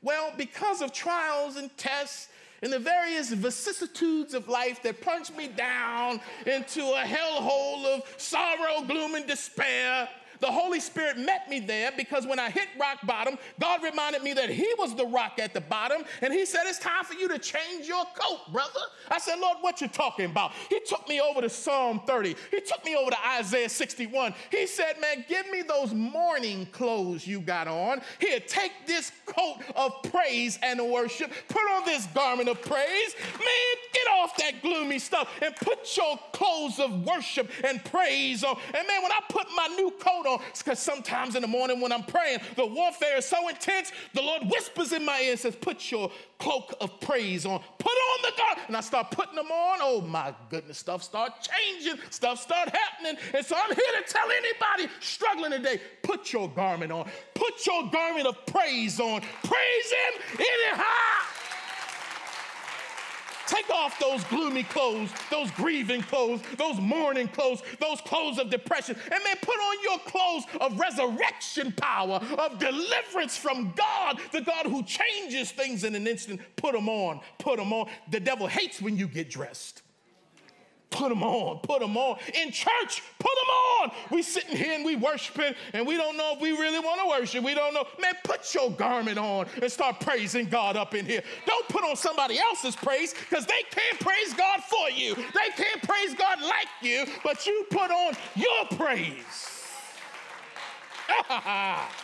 Speaker 1: Well, because of trials and tests and the various vicissitudes of life that plunged me down into a hellhole of sorrow, gloom, and despair, The Holy Spirit met me there because when I hit rock bottom, God reminded me that He was the rock at the bottom, and He said, It's time for you to change your coat, brother. I said, Lord, what you talking about? He took me over to Psalm 30. He took me over to Isaiah 61. He said, Man, give me those mourning clothes you got on. Here, take this coat of praise and worship. Put on this garment of praise. Man, get off that gloomy stuff and put your clothes of worship and praise on. And man, when I put my new coat on, because sometimes in the morning when I'm praying, the warfare is so intense, the Lord whispers in my ear and says, Put your cloak of praise on. Put on the garment. And I start putting them on. Oh my goodness, stuff start changing. Stuff start happening. And so I'm here to tell anybody struggling today, put your garment on. Put your garment of praise on. Praise him anyhow. Take off those gloomy clothes, those grieving clothes, those mourning clothes, those clothes of depression, and then put on your clothes of resurrection power, of deliverance from God, the God who changes things in an instant. Put them on, put them on. The devil hates when you get dressed. Put them on, put them on. In church, put them on. We sitting here and we worshiping, and we don't know if we really want to worship. We don't know. Man, put your garment on and start praising God up in here. Don't put on somebody else's praise because they can't praise God for you. They can't praise God like you, but you put on your praise.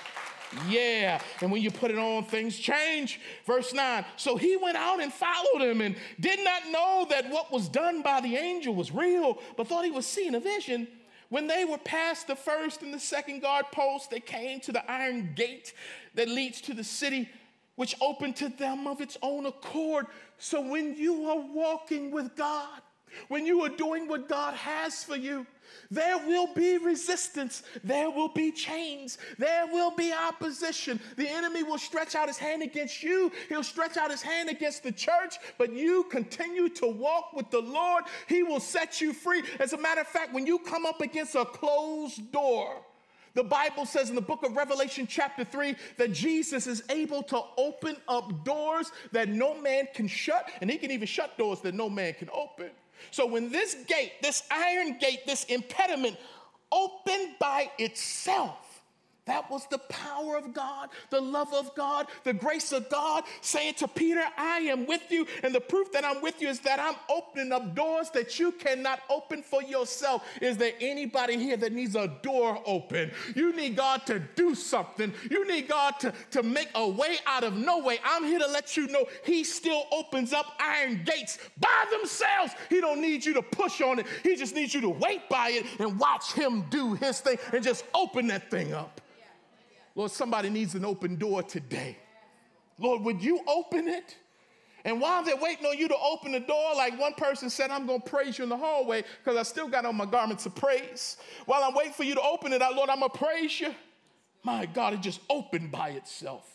Speaker 1: Yeah. And when you put it on, things change. Verse 9. So he went out and followed him and did not know that what was done by the angel was real, but thought he was seeing a vision. When they were past the first and the second guard post, they came to the iron gate that leads to the city, which opened to them of its own accord. So when you are walking with God, when you are doing what God has for you, there will be resistance. There will be chains. There will be opposition. The enemy will stretch out his hand against you. He'll stretch out his hand against the church, but you continue to walk with the Lord. He will set you free. As a matter of fact, when you come up against a closed door, the Bible says in the book of Revelation, chapter 3, that Jesus is able to open up doors that no man can shut, and he can even shut doors that no man can open. So when this gate, this iron gate, this impediment opened by itself, that was the power of God, the love of God, the grace of God saying to Peter, I am with you. And the proof that I'm with you is that I'm opening up doors that you cannot open for yourself. Is there anybody here that needs a door open? You need God to do something. You need God to, to make a way out of no way. I'm here to let you know He still opens up iron gates by themselves. He don't need you to push on it. He just needs you to wait by it and watch Him do His thing and just open that thing up. Lord, somebody needs an open door today. Lord, would you open it? And while they're waiting on you to open the door, like one person said, I'm going to praise you in the hallway because I still got on my garments of praise. While I'm waiting for you to open it, I, Lord, I'm going to praise you. My God, it just opened by itself.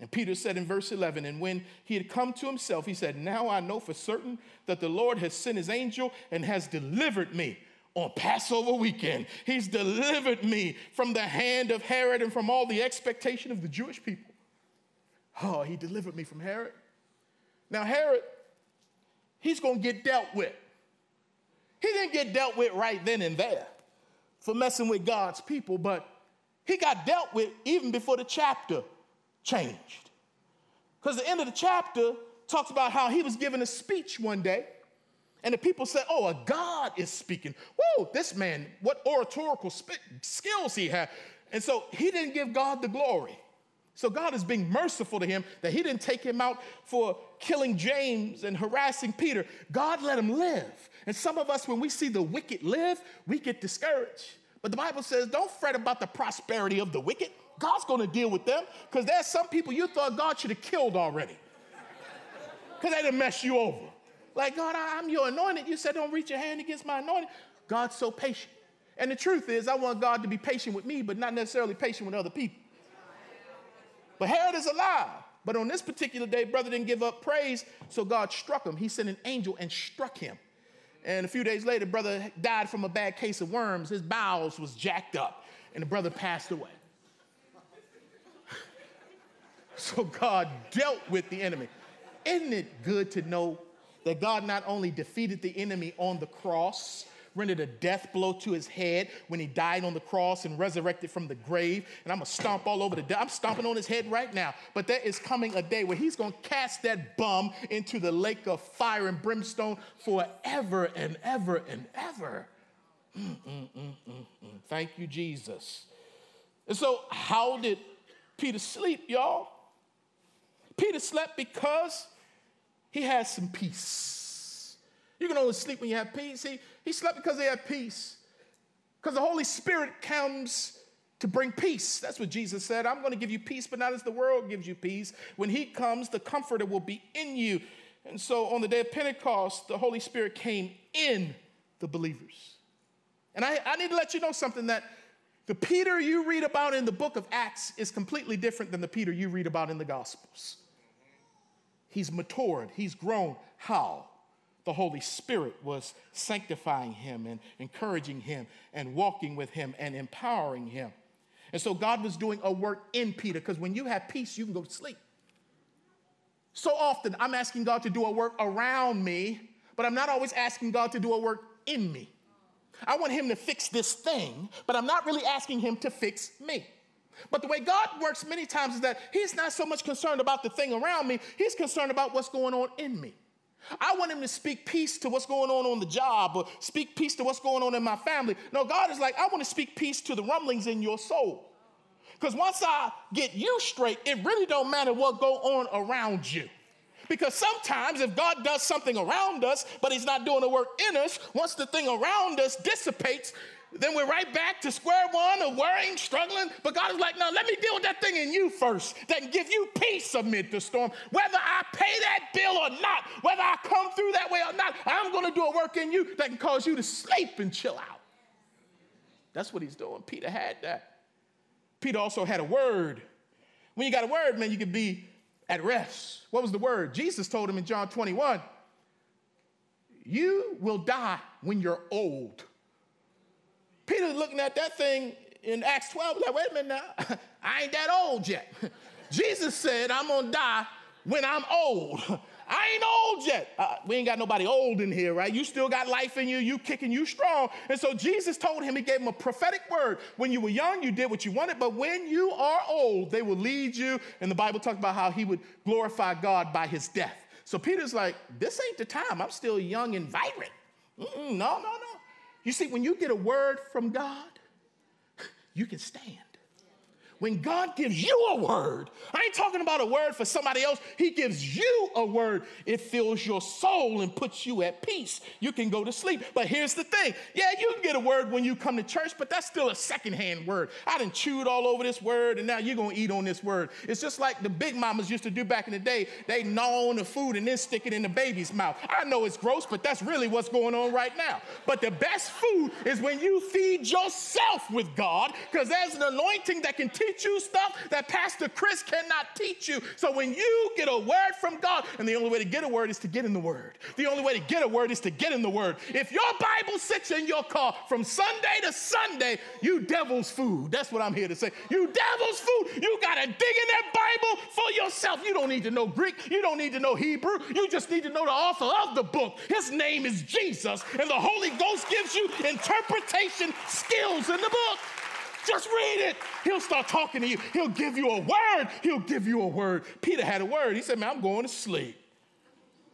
Speaker 1: And Peter said in verse 11, and when he had come to himself, he said, Now I know for certain that the Lord has sent his angel and has delivered me on Passover weekend. He's delivered me from the hand of Herod and from all the expectation of the Jewish people. Oh, he delivered me from Herod. Now, Herod, he's going to get dealt with. He didn't get dealt with right then and there for messing with God's people, but he got dealt with even before the chapter changed. Because the end of the chapter talks about how he was giving a speech one day and the people said, Oh, a God is speaking. Whoa, this man, what oratorical skills he had. And so he didn't give God the glory. So God is being merciful to him that he didn't take him out for killing James and harassing Peter. God let him live. And some of us, when we see the wicked live, we get discouraged. But the Bible says, don't fret about the prosperity of the wicked. God's going to deal with them because there's some people you thought God should have killed already because they didn't mess you over. Like, God, I'm your anointed. You said, don't reach your hand against my anointed. God's so patient. And the truth is, I want God to be patient with me, but not necessarily patient with other people. But Herod is alive. But on this particular day, brother didn't give up praise, so God struck him. He sent an angel and struck him. And a few days later, brother died from a bad case of worms. His bowels was jacked up, and the brother passed away. so God dealt with the enemy. Isn't it good to know that God not only defeated the enemy on the cross, rendered a death blow to his head when he died on the cross and resurrected from the grave. And I'm to stomp all over the death. I'm stomping on his head right now. But there is coming a day where he's to cast that bum into the lake of fire and brimstone forever and ever and ever. Mm, mm, mm, Thank you, Jesus. And so, how did Peter sleep, y'all? Peter slept because he had some peace. You can only sleep when you have peace. He, he slept because he had peace. Because the Holy Spirit comes to bring peace. That's what Jesus said. I'm going to give you peace, but not as the world gives you peace. When he comes, the comforter will be in you. And so on the day of Pentecost, the Holy Spirit came in the believers. And I, I need to let you know something that the Peter you read about in the book of Acts is completely different than the Peter you read about in the Gospels. He's matured, he's grown. How? The Holy Spirit was sanctifying him and encouraging him and walking with him and empowering him. And so God was doing a work in Peter because when you have peace, you can go to sleep. So often I'm asking God to do a work around me, but I'm not always asking God to do a work in me. I want him to fix this thing, but I'm not really asking him to fix me. But the way God works many times is that he's not so much concerned about the thing around me, he's concerned about what's going on in me. I want him to speak peace to what's going on on the job or speak peace to what's going on in my family. No, God is like, I want to speak peace to the rumblings in your soul. Because once I get you straight, it really don't matter what go on around you. Because sometimes if God does something around us, but He's not doing the work in us, once the thing around us dissipates, then we're right back to square one of worrying, struggling. But God is like, no, let me deal with that thing in you first that can give you peace amid the storm. Whether I pay that bill or not, whether I come through that way or not, I'm going to do a work in you that can cause you to sleep and chill out. That's what he's doing. Peter had that. Peter also had a word. When you got a word, man, you can be at rest. What was the word? Jesus told him in John 21 You will die when you're old. Peter looking at that thing in Acts 12, like, wait a minute now, I ain't that old yet. Jesus said, I'm gonna die when I'm old. I ain't old yet. Uh, we ain't got nobody old in here, right? You still got life in you, you kicking, you strong. And so Jesus told him, he gave him a prophetic word. When you were young, you did what you wanted, but when you are old, they will lead you. And the Bible talks about how he would glorify God by his death. So Peter's like, this ain't the time. I'm still young and vibrant. Mm-mm, no, no, no. You see, when you get a word from God, you can stand. When God gives you a word, I ain't talking about a word for somebody else. He gives you a word. It fills your soul and puts you at peace. You can go to sleep. But here's the thing yeah, you can get a word when you come to church, but that's still a secondhand word. I done chewed all over this word, and now you're going to eat on this word. It's just like the big mamas used to do back in the day. They gnaw on the food and then stick it in the baby's mouth. I know it's gross, but that's really what's going on right now. But the best food is when you feed yourself with God, because there's an anointing that can teach teach you stuff that Pastor Chris cannot teach you. So when you get a word from God, and the only way to get a word is to get in the word. The only way to get a word is to get in the word. If your Bible sits in your car from Sunday to Sunday, you devil's food. That's what I'm here to say. You devil's food. You got to dig in that Bible for yourself. You don't need to know Greek. You don't need to know Hebrew. You just need to know the author of the book. His name is Jesus, and the Holy Ghost gives you interpretation skills in the book. Just read it. He'll start talking to you. He'll give you a word. He'll give you a word. Peter had a word. He said, Man, I'm going to sleep.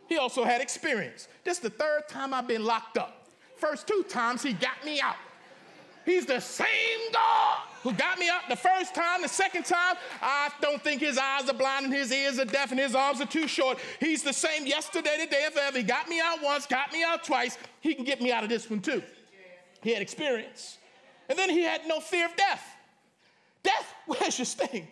Speaker 1: He also had experience. This is the third time I've been locked up. First two times he got me out. He's the same God who got me out the first time. The second time, I don't think his eyes are blind and his ears are deaf and his arms are too short. He's the same yesterday, today, and forever. He got me out once, got me out twice. He can get me out of this one too. He had experience. And then he had no fear of death. Death, where's your sting?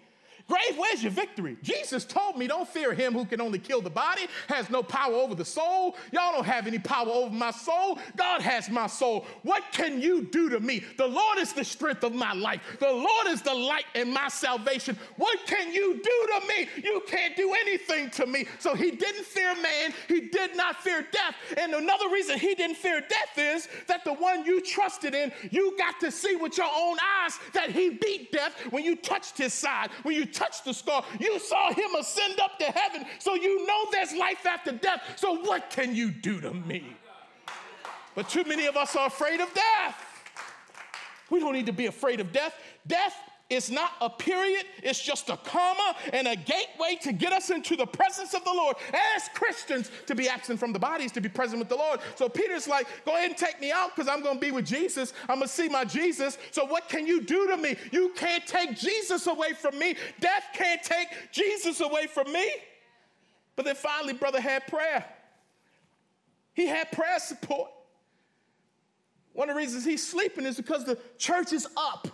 Speaker 1: Grave, where's your victory? Jesus told me, don't fear him who can only kill the body, has no power over the soul. Y'all don't have any power over my soul. God has my soul. What can you do to me? The Lord is the strength of my life. The Lord is the light in my salvation. What can you do to me? You can't do anything to me. So he didn't fear man. He did not fear death. And another reason he didn't fear death is that the one you trusted in, you got to see with your own eyes that he beat death when you touched his side, when you touched the scar. You saw him ascend up to heaven, so you know there's life after death. So what can you do to me? But too many of us are afraid of death. We don't need to be afraid of death. Death it's not a period, it's just a comma and a gateway to get us into the presence of the Lord. As Christians, to be absent from the bodies, to be present with the Lord. So Peter's like, go ahead and take me out because I'm going to be with Jesus. I'm going to see my Jesus. So what can you do to me? You can't take Jesus away from me. Death can't take Jesus away from me. But then finally, brother had prayer. He had prayer support. One of the reasons he's sleeping is because the church is up.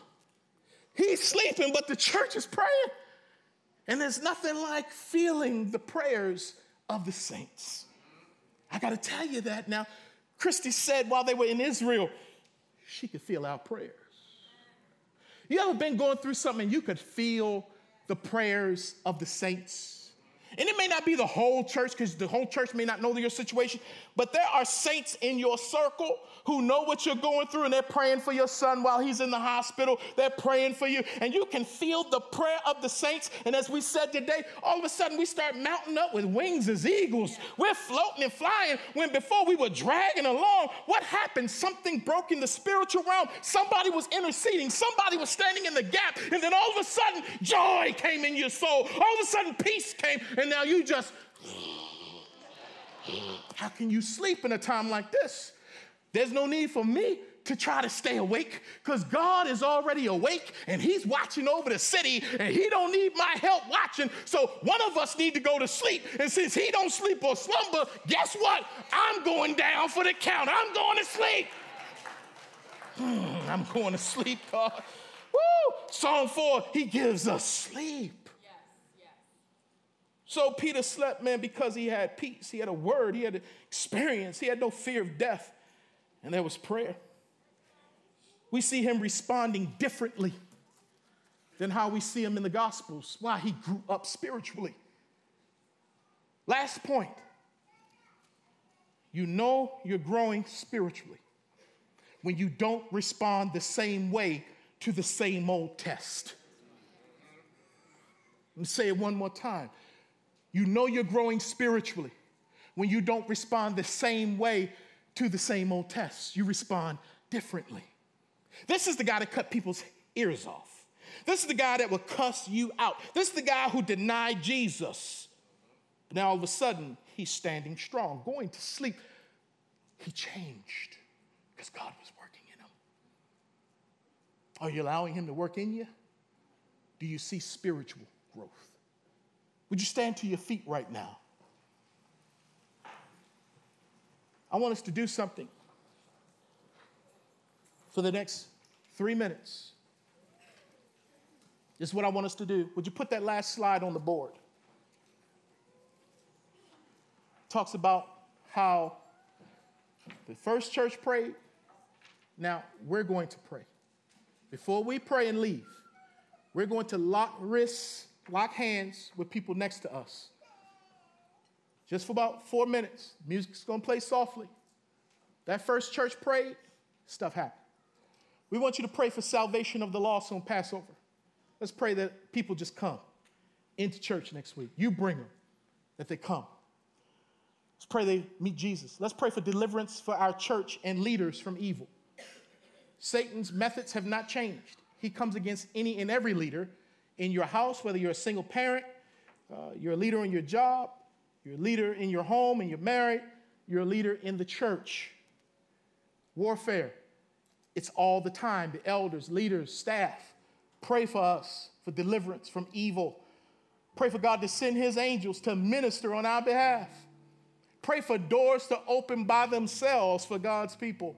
Speaker 1: He's sleeping, but the church is praying. And there's nothing like feeling the prayers of the saints. I got to tell you that now. Christy said while they were in Israel, she could feel our prayers. You ever been going through something you could feel the prayers of the saints? And it may not be the whole church because the whole church may not know your situation, but there are saints in your circle who know what you're going through and they're praying for your son while he's in the hospital. They're praying for you. And you can feel the prayer of the saints. And as we said today, all of a sudden we start mounting up with wings as eagles. We're floating and flying when before we were dragging along. What happened? Something broke in the spiritual realm. Somebody was interceding, somebody was standing in the gap. And then all of a sudden, joy came in your soul. All of a sudden, peace came. And now you just. How can you sleep in a time like this? There's no need for me to try to stay awake because God is already awake and he's watching over the city and he don't need my help watching. So one of us need to go to sleep. And since he don't sleep or slumber, guess what? I'm going down for the count. I'm going to sleep. Hmm, I'm going to sleep, God. Woo! Psalm 4, he gives us sleep. So Peter slept, man, because he had peace. He had a word. He had an experience. He had no fear of death and there was prayer. We see him responding differently than how we see him in the Gospels, why he grew up spiritually. Last point you know you're growing spiritually when you don't respond the same way to the same old test. Let me say it one more time. You know you're growing spiritually when you don't respond the same way to the same old tests. You respond differently. This is the guy that cut people's ears off. This is the guy that will cuss you out. This is the guy who denied Jesus. Now all of a sudden, he's standing strong, going to sleep. He changed because God was working in him. Are you allowing him to work in you? Do you see spiritual growth? Would you stand to your feet right now? I want us to do something for the next three minutes. This is what I want us to do. Would you put that last slide on the board? Talks about how the first church prayed. Now we're going to pray. Before we pray and leave, we're going to lock wrists, lock hands with people next to us just for about four minutes. Music's gonna play softly. That first church prayed, stuff happened. We want you to pray for salvation of the lost on Passover. Let's pray that people just come into church next week. You bring them, that they come. Let's pray they meet Jesus. Let's pray for deliverance for our church and leaders from evil. Satan's methods have not changed. He comes against any and every leader in your house, whether you're a single parent, uh, you're a leader in your job, you're a leader in your home and you're married. You're a leader in the church. Warfare. It's all the time. The elders, leaders, staff. Pray for us for deliverance from evil. Pray for God to send his angels to minister on our behalf. Pray for doors to open by themselves for God's people.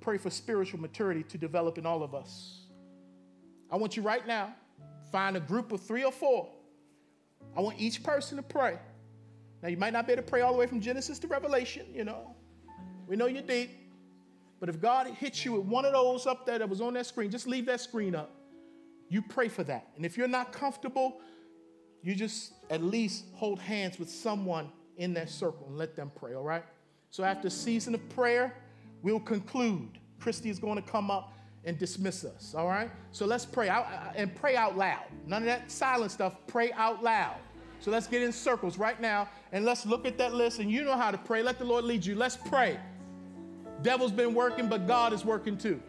Speaker 1: Pray for spiritual maturity to develop in all of us. I want you right now, find a group of three or four. I want each person to pray. Now, you might not be able to pray all the way from Genesis to Revelation, you know. We know you're deep. But if God hits you with one of those up there that was on that screen, just leave that screen up. You pray for that. And if you're not comfortable, you just at least hold hands with someone in that circle and let them pray, all right? So after a season of prayer, we'll conclude. Christy is going to come up and dismiss us, all right? So let's pray out and pray out loud. None of that silent stuff. Pray out loud. So let's get in circles right now and let's look at that list. And you know how to pray. Let the Lord lead you. Let's pray. Devil's been working, but God is working too.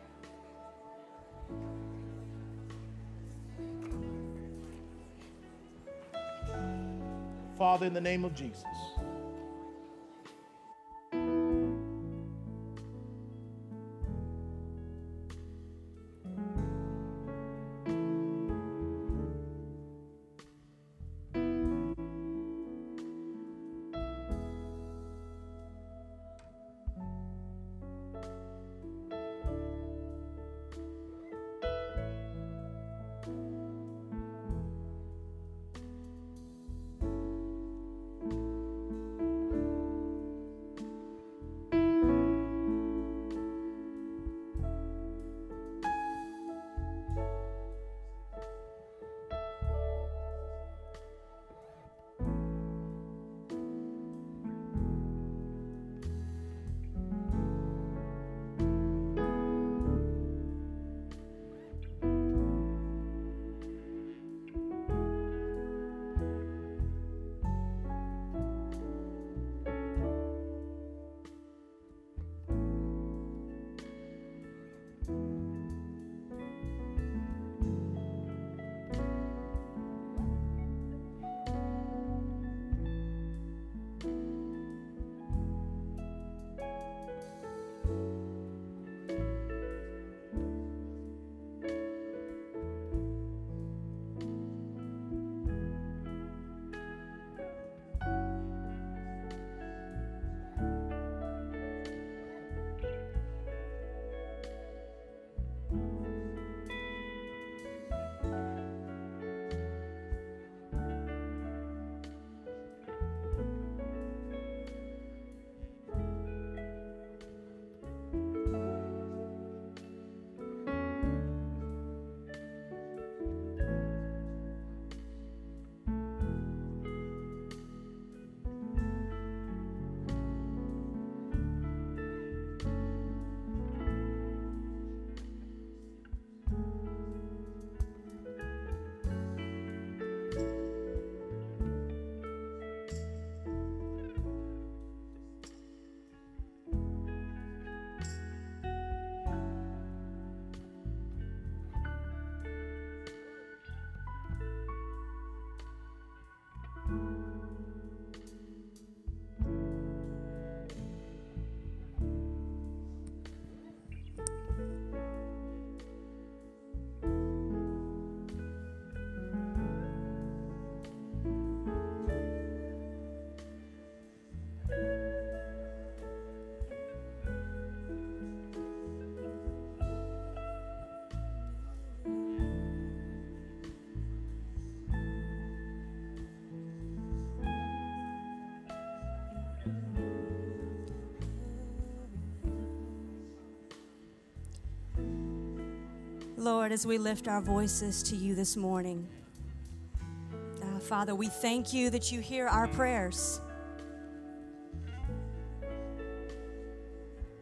Speaker 1: Father, in the name of Jesus.
Speaker 2: Lord, as we lift our voices to you this morning, uh, Father, we thank you that you hear our prayers.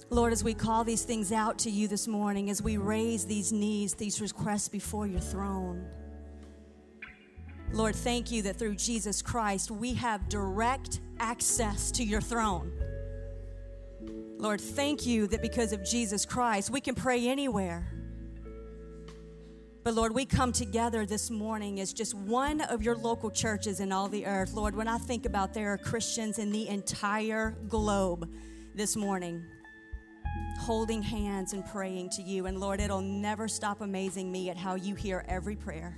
Speaker 2: Lord, as we call these things out to you this morning, as we raise these needs, these requests before your throne, Lord, thank you that through Jesus Christ we have direct access to your throne. Lord, thank you that because of Jesus Christ we can pray anywhere. But Lord, we come together this morning as just one of your local churches in all the earth. Lord, when I think about there are Christians in the entire globe this morning holding hands and praying to you. And Lord, it'll never stop amazing me at how you hear every prayer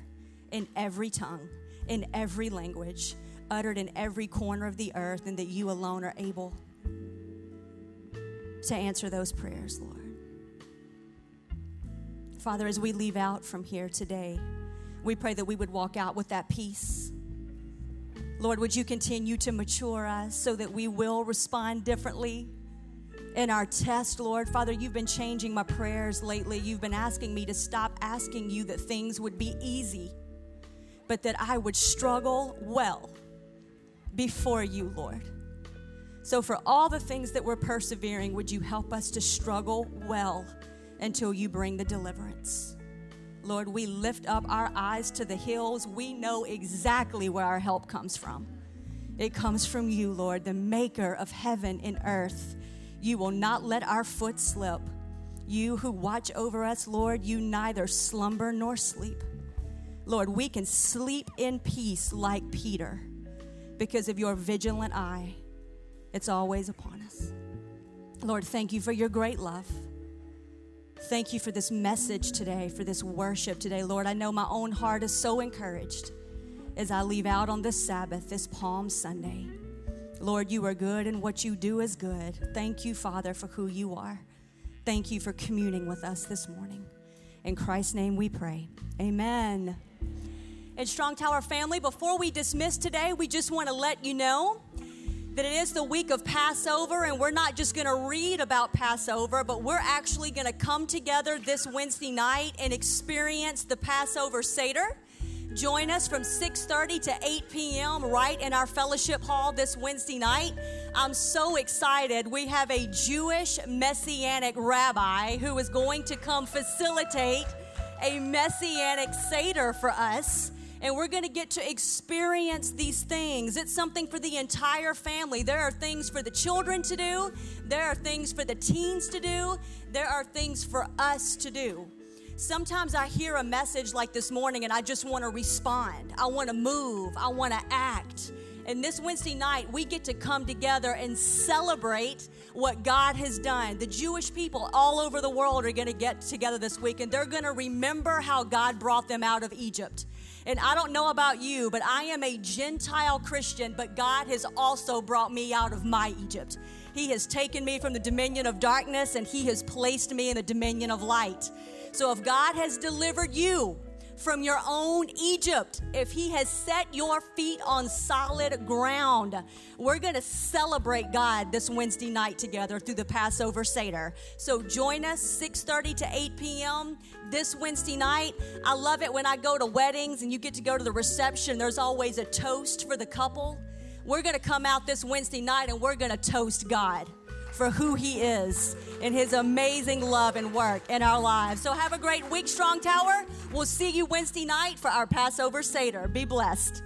Speaker 2: in every tongue, in every language, uttered in every corner of the earth, and that you alone are able to answer those prayers, Lord. Father, as we leave out from here today, we pray that we would walk out with that peace. Lord, would you continue to mature us so that we will respond differently in our test, Lord? Father, you've been changing my prayers lately. You've been asking me to stop asking you that things would be easy, but that I would struggle well before you, Lord. So, for all the things that we're persevering, would you help us to struggle well? Until you bring the deliverance. Lord, we lift up our eyes to the hills. We know exactly where our help comes from. It comes from you, Lord, the maker of heaven and earth. You will not let our foot slip. You who watch over us, Lord, you neither slumber nor sleep. Lord, we can sleep in peace like Peter because of your vigilant eye. It's always upon us. Lord, thank you for your great love. Thank you for this message today, for this worship today. Lord, I know my own heart is so encouraged as I leave out on this Sabbath, this Palm Sunday. Lord, you are good and what you do is good. Thank you, Father, for who you are. Thank you for communing with us this morning. In Christ's name we pray. Amen. And Strong Tower family, before we dismiss today, we just want to let you know that it is the week of Passover, and we're not just going to read about Passover, but we're actually going to come together this Wednesday night and experience the Passover Seder. Join us from 6:30 to 8 p.m. right in our fellowship hall this Wednesday night. I'm so excited. We have a Jewish messianic rabbi who is going to come facilitate a messianic Seder for us and we're going to get to experience these things. It's something for the entire family. There are things for the children to do, there are things for the teens to do, there are things for us to do. Sometimes I hear a message like this morning and I just want to respond. I want to move. I want to act. And this Wednesday night, we get to come together and celebrate what God has done. The Jewish people all over the world are going to get together this week and they're going to remember how God brought them out of Egypt. And I don't know about you, but I am a Gentile Christian, but God has also brought me out of my Egypt. He has taken me from the dominion of darkness and He has placed me in the dominion of light. So if God has delivered you, from your own Egypt. If he has set your feet on solid ground, we're going to celebrate God this Wednesday night together through the Passover Seder. So join us 6:30 to 8 p.m. this Wednesday night. I love it when I go to weddings and you get to go to the reception. There's always a toast for the couple. We're going to come out this Wednesday night and we're going to toast God for who He is and His amazing love and work in our lives. So have a great week, Strong Tower. We'll see you Wednesday night for our Passover Seder. Be blessed.